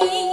sing